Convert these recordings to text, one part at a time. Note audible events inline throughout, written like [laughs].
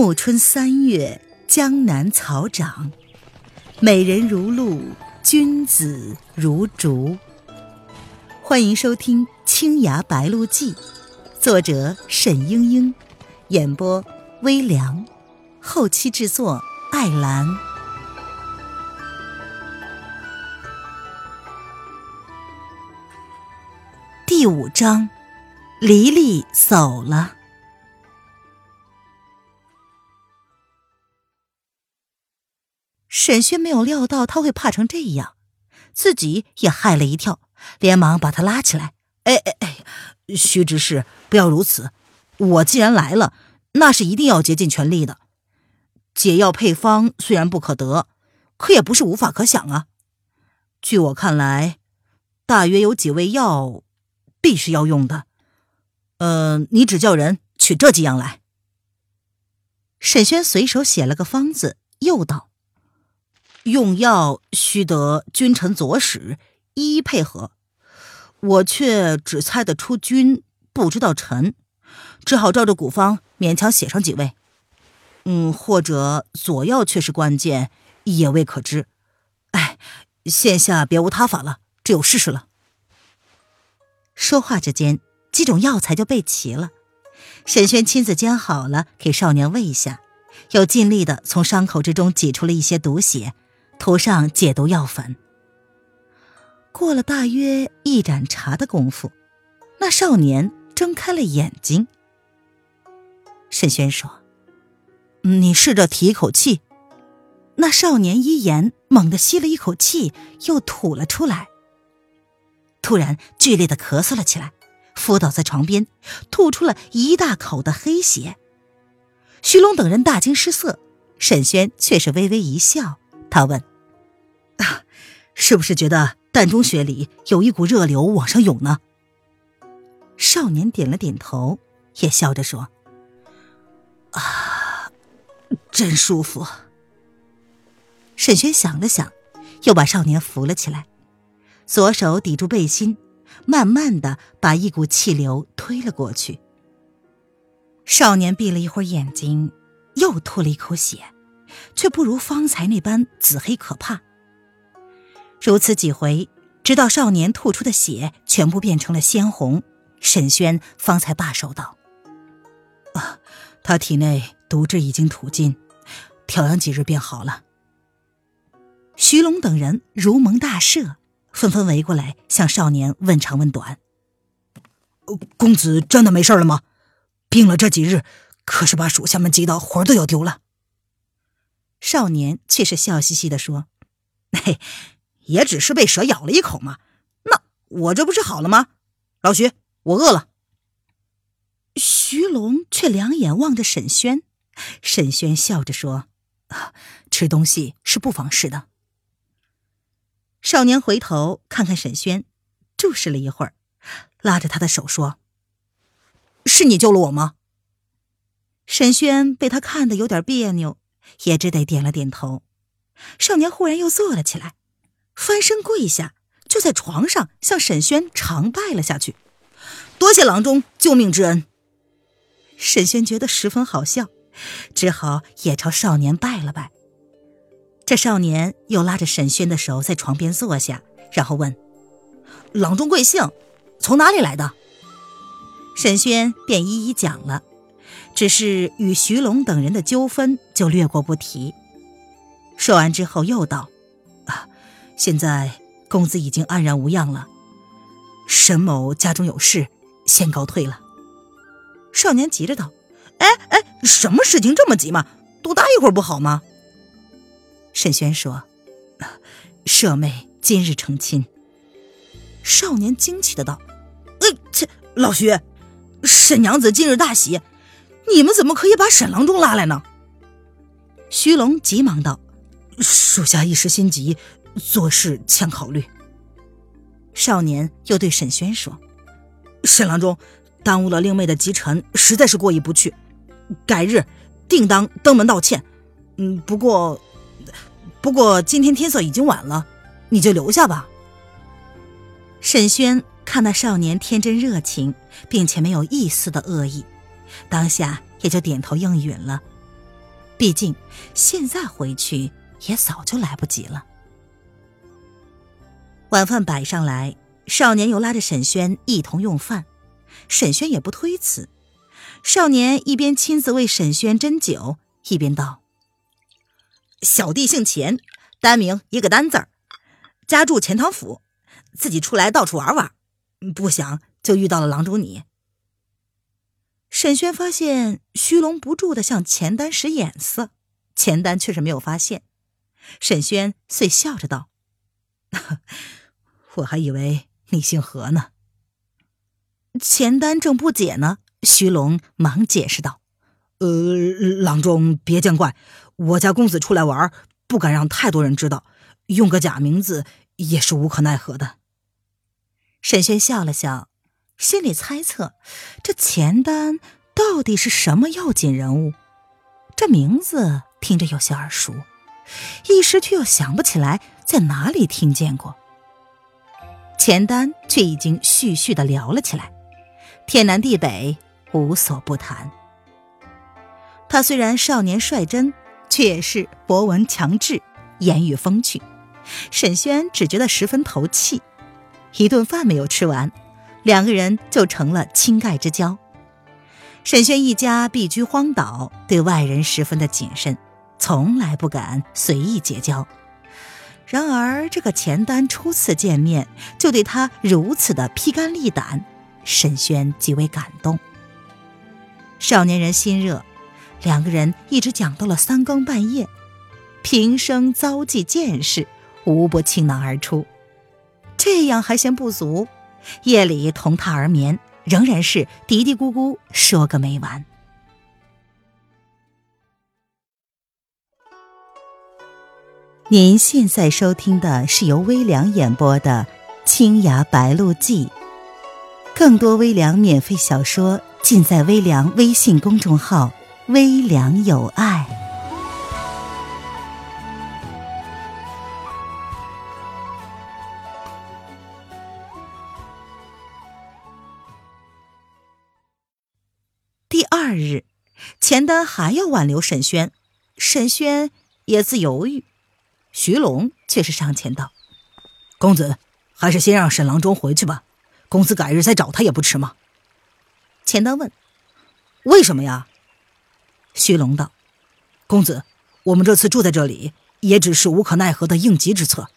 暮春三月，江南草长，美人如露，君子如竹。欢迎收听《青崖白鹿记》，作者沈英英，演播微凉，后期制作艾兰。第五章，黎黎走了。沈轩没有料到他会怕成这样，自己也害了一跳，连忙把他拉起来。哎哎哎，徐执事，不要如此。我既然来了，那是一定要竭尽全力的。解药配方虽然不可得，可也不是无法可想啊。据我看来，大约有几味药，必是要用的。呃，你只叫人取这几样来。沈轩随手写了个方子，又道。用药须得君臣佐使一一配合，我却只猜得出君，不知道臣，只好照着古方勉强写上几味。嗯，或者佐药却是关键，也未可知。哎，现下别无他法了，只有试试了。说话之间，几种药材就备齐了。沈轩亲自煎好了，给少年喂下，又尽力的从伤口之中挤出了一些毒血。涂上解毒药粉。过了大约一盏茶的功夫，那少年睁开了眼睛。沈轩说：“你试着提一口气。”那少年一言，猛地吸了一口气，又吐了出来。突然剧烈的咳嗽了起来，伏倒在床边，吐出了一大口的黑血。徐龙等人大惊失色，沈轩却是微微一笑。他问：“，是不是觉得膻中穴里有一股热流往上涌呢？”少年点了点头，也笑着说：“啊，真舒服。”沈轩想了想，又把少年扶了起来，左手抵住背心，慢慢的把一股气流推了过去。少年闭了一会儿眼睛，又吐了一口血。却不如方才那般紫黑可怕。如此几回，直到少年吐出的血全部变成了鲜红，沈轩方才罢手道：“啊，他体内毒质已经吐尽，调养几日便好了。”徐龙等人如蒙大赦，纷纷围过来向少年问长问短：“公子真的没事了吗？病了这几日，可是把属下们急得魂都要丢了。”少年却是笑嘻嘻的说：“ [laughs] 嘿，也只是被蛇咬了一口嘛，那我这不是好了吗？老徐，我饿了。”徐龙却两眼望着沈轩，沈轩笑着说：“吃东西是不妨事的。”少年回头看看沈轩，注视了一会儿，拉着他的手说：“是你救了我吗？”沈轩被他看得有点别扭。也只得点了点头。少年忽然又坐了起来，翻身跪下，就在床上向沈轩长拜了下去。多谢郎中救命之恩。沈轩觉得十分好笑，只好也朝少年拜了拜。这少年又拉着沈轩的手在床边坐下，然后问：“郎中贵姓？从哪里来的？”沈轩便一一讲了。只是与徐龙等人的纠纷就略过不提。说完之后，又道：“，现在公子已经安然无恙了。沈某家中有事，先告退了。”少年急着道：“哎哎，什么事情这么急嘛？多待一会儿不好吗？”沈轩说：“舍妹今日成亲。”少年惊奇的道：“哎，切，老徐，沈娘子今日大喜。”你们怎么可以把沈郎中拉来呢？徐龙急忙道：“属下一时心急，做事欠考虑。”少年又对沈轩说：“沈郎中耽误了令妹的吉辰，实在是过意不去，改日定当登门道歉。嗯，不过，不过今天天色已经晚了，你就留下吧。”沈轩看那少年天真热情，并且没有一丝的恶意。当下也就点头应允了，毕竟现在回去也早就来不及了。晚饭摆上来，少年又拉着沈轩一同用饭，沈轩也不推辞。少年一边亲自为沈轩斟酒，一边道：“小弟姓钱，单名一个单字儿，家住钱塘府，自己出来到处玩玩，不想就遇到了郎中你。”沈轩发现虚龙不住的向钱丹使眼色，钱丹却是没有发现。沈轩遂笑着道。[laughs] 我还以为你姓何呢。钱丹正不解呢，徐龙忙解释道：“呃，郎中别见怪，我家公子出来玩，不敢让太多人知道，用个假名字也是无可奈何的。”沈轩笑了笑，心里猜测：这钱丹到底是什么要紧人物？这名字听着有些耳熟，一时却又想不起来在哪里听见过。钱丹却已经絮絮的聊了起来，天南地北无所不谈。他虽然少年率真，却也是博闻强志，言语风趣。沈轩只觉得十分投气。一顿饭没有吃完，两个人就成了亲盖之交。沈轩一家避居荒岛，对外人十分的谨慎，从来不敢随意结交。然而，这个钱丹初次见面就对他如此的披肝沥胆，沈轩极为感动。少年人心热，两个人一直讲到了三更半夜，平生遭际见识，无不倾囊而出。这样还嫌不足，夜里同榻而眠，仍然是嘀嘀咕咕说个没完。您现在收听的是由微凉演播的《青崖白鹿记》，更多微凉免费小说尽在微凉微信公众号“微凉有爱”。第二日，钱丹还要挽留沈轩，沈轩也自犹豫。徐龙却是上前道：“公子，还是先让沈郎中回去吧，公子改日再找他也不迟嘛。”钱丹问：“为什么呀？”徐龙道：“公子，我们这次住在这里，也只是无可奈何的应急之策。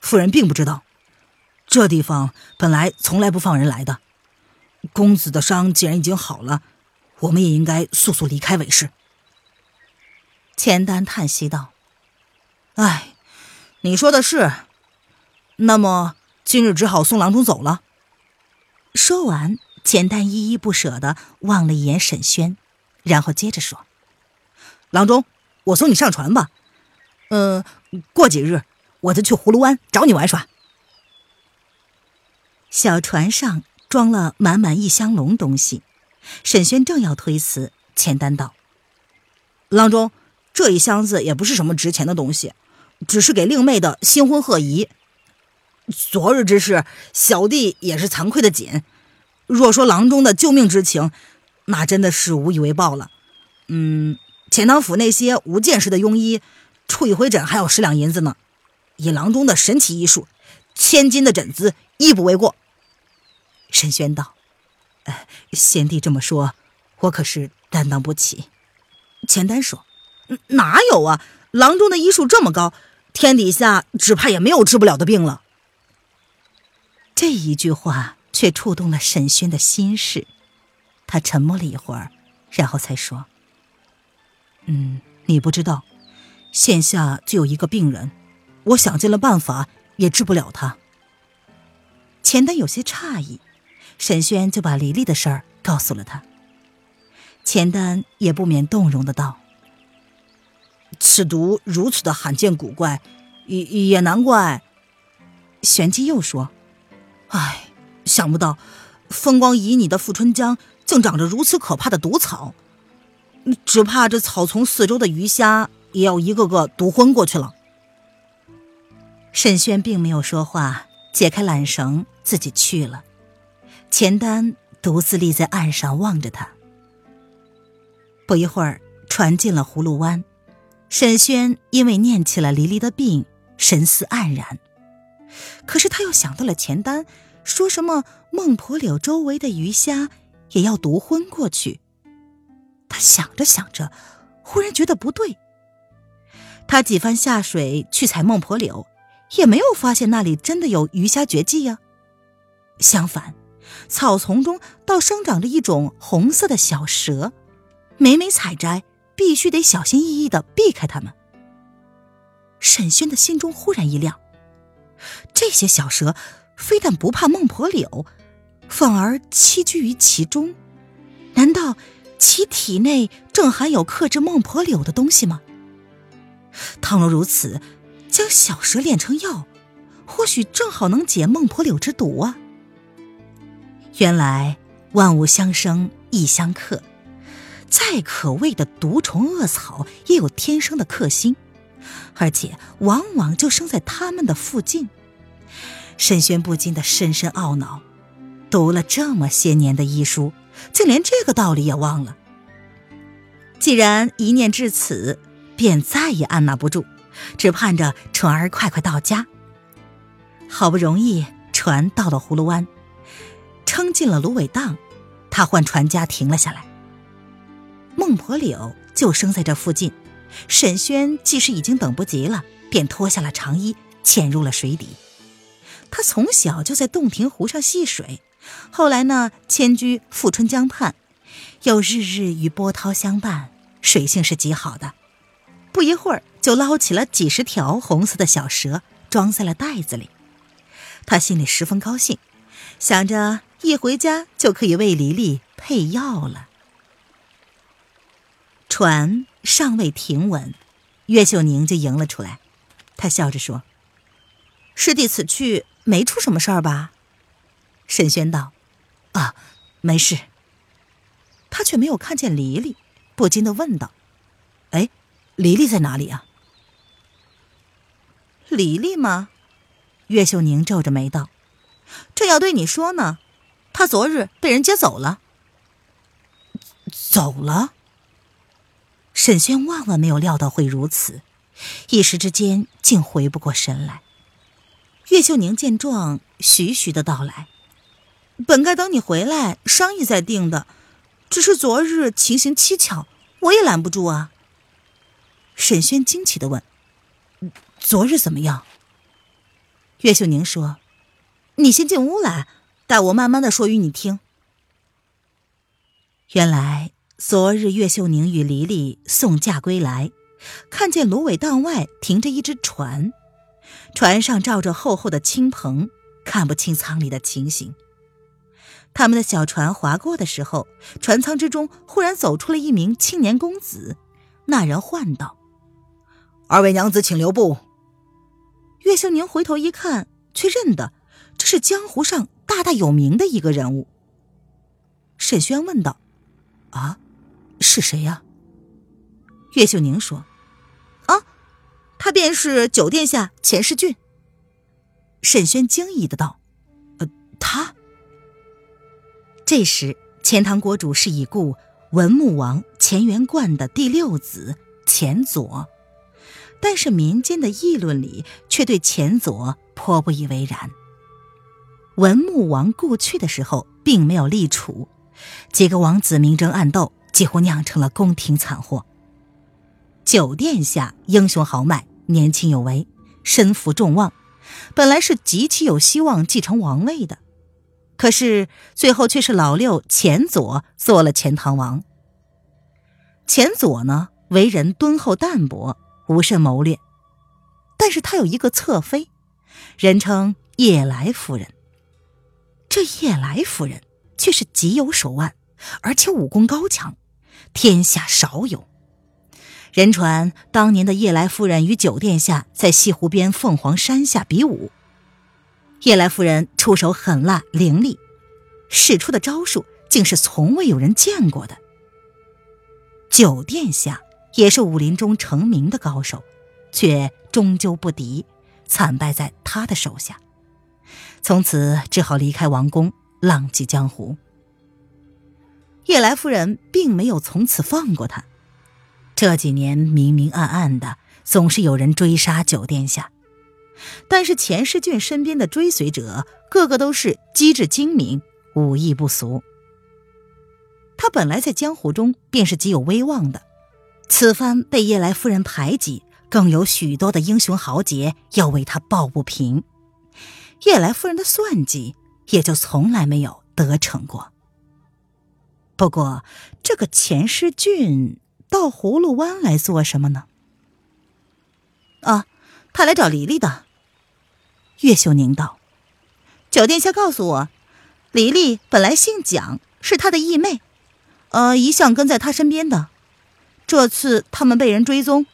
夫人并不知道，这地方本来从来不放人来的。公子的伤既然已经好了，我们也应该速速离开为是。”钱丹叹息道。唉，你说的是。那么今日只好送郎中走了。说完，钱丹依依不舍的望了一眼沈轩，然后接着说：“郎中，我送你上船吧。嗯，过几日我就去葫芦湾找你玩耍。”小船上装了满满一箱笼东西，沈轩正要推辞，钱丹道：“郎中，这一箱子也不是什么值钱的东西。”只是给令妹的新婚贺仪。昨日之事，小弟也是惭愧的紧。若说郎中的救命之情，那真的是无以为报了。嗯，钱塘府那些无见识的庸医，出一回诊还要十两银子呢。以郎中的神奇医术，千金的诊资亦不为过。沈轩道：“贤弟这么说，我可是担当不起。”钱丹说：“哪有啊？郎中的医术这么高。”天底下只怕也没有治不了的病了。这一句话却触动了沈轩的心事，他沉默了一会儿，然后才说：“嗯，你不知道，线下就有一个病人，我想尽了办法也治不了他。”钱丹有些诧异，沈轩就把黎黎的事儿告诉了他。钱丹也不免动容的道。此毒如此的罕见古怪，也也难怪。玄机又说：“唉，想不到风光旖旎的富春江竟长着如此可怕的毒草，只怕这草丛四周的鱼虾也要一个个毒昏过去了。”沈轩并没有说话，解开缆绳，自己去了。钱丹独自立在岸上望着他。不一会儿，船进了葫芦湾。沈轩因为念起了黎黎的病，神思黯然。可是他又想到了钱丹说什么孟婆柳周围的鱼虾也要毒昏过去。他想着想着，忽然觉得不对。他几番下水去采孟婆柳，也没有发现那里真的有鱼虾绝迹呀。相反，草丛中倒生长着一种红色的小蛇，每每采摘，必须得小心翼翼的避开它们。沈轩的心中忽然一亮，这些小蛇非但不怕孟婆柳，反而栖居于其中，难道其体内正含有克制孟婆柳的东西吗？倘若如此，将小蛇炼成药，或许正好能解孟婆柳之毒啊！原来万物相生，亦相克。再可畏的毒虫恶草，也有天生的克星，而且往往就生在他们的附近。沈轩不禁的深深懊恼：读了这么些年的医书，竟连这个道理也忘了。既然一念至此，便再也按捺不住，只盼着船儿快快到家。好不容易，船到了葫芦湾。撑进了芦苇荡，他唤船家停了下来。孟婆柳就生在这附近，沈轩即使已经等不及了，便脱下了长衣，潜入了水底。他从小就在洞庭湖上戏水，后来呢，迁居富春江畔，又日日与波涛相伴，水性是极好的。不一会儿，就捞起了几十条红色的小蛇，装在了袋子里。他心里十分高兴，想着。一回家就可以为黎黎配药了。船尚未停稳，岳秀宁就迎了出来。他笑着说：“师弟此去没出什么事儿吧？”沈轩道：“啊，没事。”他却没有看见黎黎，不禁的问道：“哎，黎黎在哪里啊？”黎黎吗？岳秀宁皱着眉道：“正要对你说呢。”他昨日被人接走了，走了。沈轩万万没有料到会如此，一时之间竟回不过神来。岳秀宁见状，徐徐的道来：“本该等你回来商议再定的，只是昨日情形蹊跷，我也拦不住啊。”沈轩惊奇的问：“昨日怎么样？”岳秀宁说：“你先进屋来。”待我慢慢的说与你听。原来昨日岳秀宁与黎黎送嫁归来，看见芦苇荡外停着一只船，船上罩着厚厚的青棚，看不清舱里的情形。他们的小船划过的时候，船舱之中忽然走出了一名青年公子。那人唤道：“二位娘子，请留步。”岳秀宁回头一看，却认得这是江湖上。大大有名的一个人物。沈轩问道：“啊，是谁呀？”岳秀宁说：“啊，他便是九殿下钱世俊。”沈轩惊异的道：“呃，他？”这时，钱塘国主是已故文穆王钱元贯的第六子钱佐，但是民间的议论里却对钱佐颇不以为然。文穆王故去的时候，并没有立储，几个王子明争暗斗，几乎酿成了宫廷惨祸。九殿下英雄豪迈，年轻有为，身负众望，本来是极其有希望继承王位的，可是最后却是老六钱佐做了钱塘王。钱佐呢，为人敦厚淡泊，无甚谋略，但是他有一个侧妃，人称夜来夫人。这夜来夫人却是极有手腕，而且武功高强，天下少有。人传当年的叶来夫人与九殿下在西湖边凤凰山下比武，叶来夫人出手狠辣凌厉，使出的招数竟是从未有人见过的。九殿下也是武林中成名的高手，却终究不敌，惨败在他的手下。从此只好离开王宫，浪迹江湖。叶来夫人并没有从此放过他，这几年明明暗暗的，总是有人追杀九殿下，但是钱世俊身边的追随者个个都是机智精明、武艺不俗。他本来在江湖中便是极有威望的，此番被叶来夫人排挤，更有许多的英雄豪杰要为他抱不平，叶来夫人的算计也就从来没有得逞过。不过，这个钱师俊。到葫芦湾来做什么呢？啊，他来找黎黎的。岳秀宁道：“九殿下告诉我，黎黎本来姓蒋，是他的义妹，呃，一向跟在他身边的。这次他们被人追踪，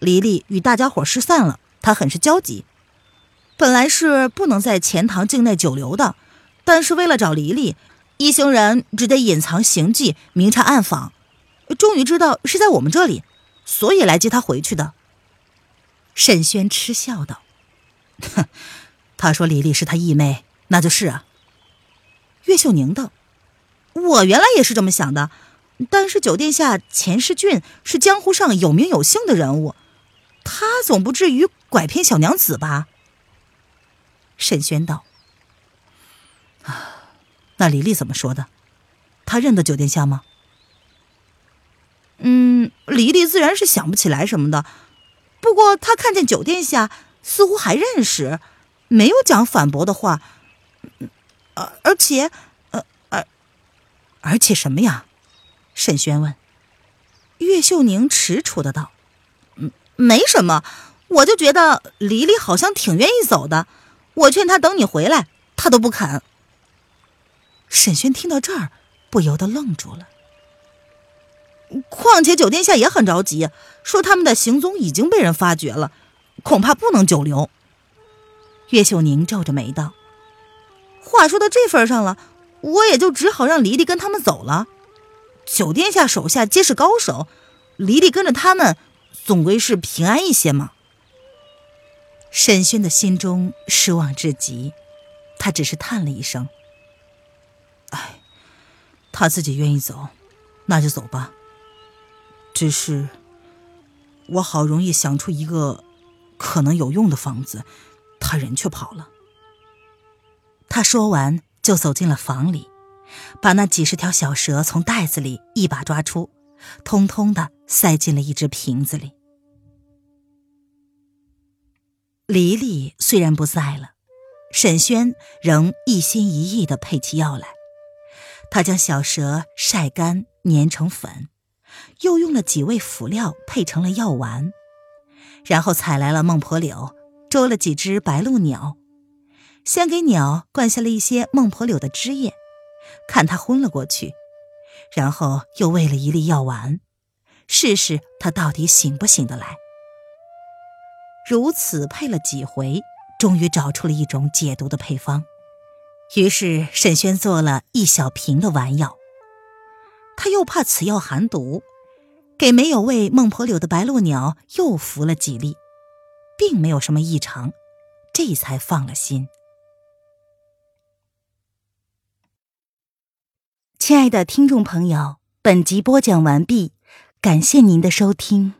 黎黎与大家伙失散了，他很是焦急。本来是不能在钱塘境内久留的，但是为了找黎黎，一行人只得隐藏行迹，明察暗访。”终于知道是在我们这里，所以来接他回去的。沈轩嗤笑道：“哼，[laughs] 他说李丽是他义妹，那就是啊。”岳秀宁道：“我原来也是这么想的，但是九殿下钱世俊是江湖上有名有姓的人物，他总不至于拐骗小娘子吧？”沈轩道：“啊，那李丽怎么说的？他认得九殿下吗？”嗯，黎黎自然是想不起来什么的，不过他看见九殿下似乎还认识，没有讲反驳的话。而而且，呃，而而且什么呀？沈轩问。岳秀宁踟蹰的道：“嗯，没什么，我就觉得黎黎好像挺愿意走的。我劝他等你回来，他都不肯。”沈轩听到这儿，不由得愣住了。况且九殿下也很着急，说他们的行踪已经被人发觉了，恐怕不能久留。岳秀宁皱着眉道：“话说到这份上了，我也就只好让黎黎跟他们走了。九殿下手下皆是高手，黎黎跟着他们，总归是平安一些嘛。”沈轩的心中失望至极，他只是叹了一声：“哎，他自己愿意走，那就走吧。”只是，我好容易想出一个可能有用的方子，他人却跑了。他说完，就走进了房里，把那几十条小蛇从袋子里一把抓出，通通的塞进了一只瓶子里。黎黎虽然不在了，沈轩仍一心一意的配起药来。他将小蛇晒干，碾成粉。又用了几味辅料配成了药丸，然后采来了孟婆柳，捉了几只白鹭鸟，先给鸟灌下了一些孟婆柳的汁液，看它昏了过去，然后又喂了一粒药丸，试试它到底醒不醒得来。如此配了几回，终于找出了一种解毒的配方，于是沈轩做了一小瓶的丸药。他又怕此药寒毒，给没有喂孟婆柳的白鹭鸟又服了几粒，并没有什么异常，这才放了心。亲爱的听众朋友，本集播讲完毕，感谢您的收听。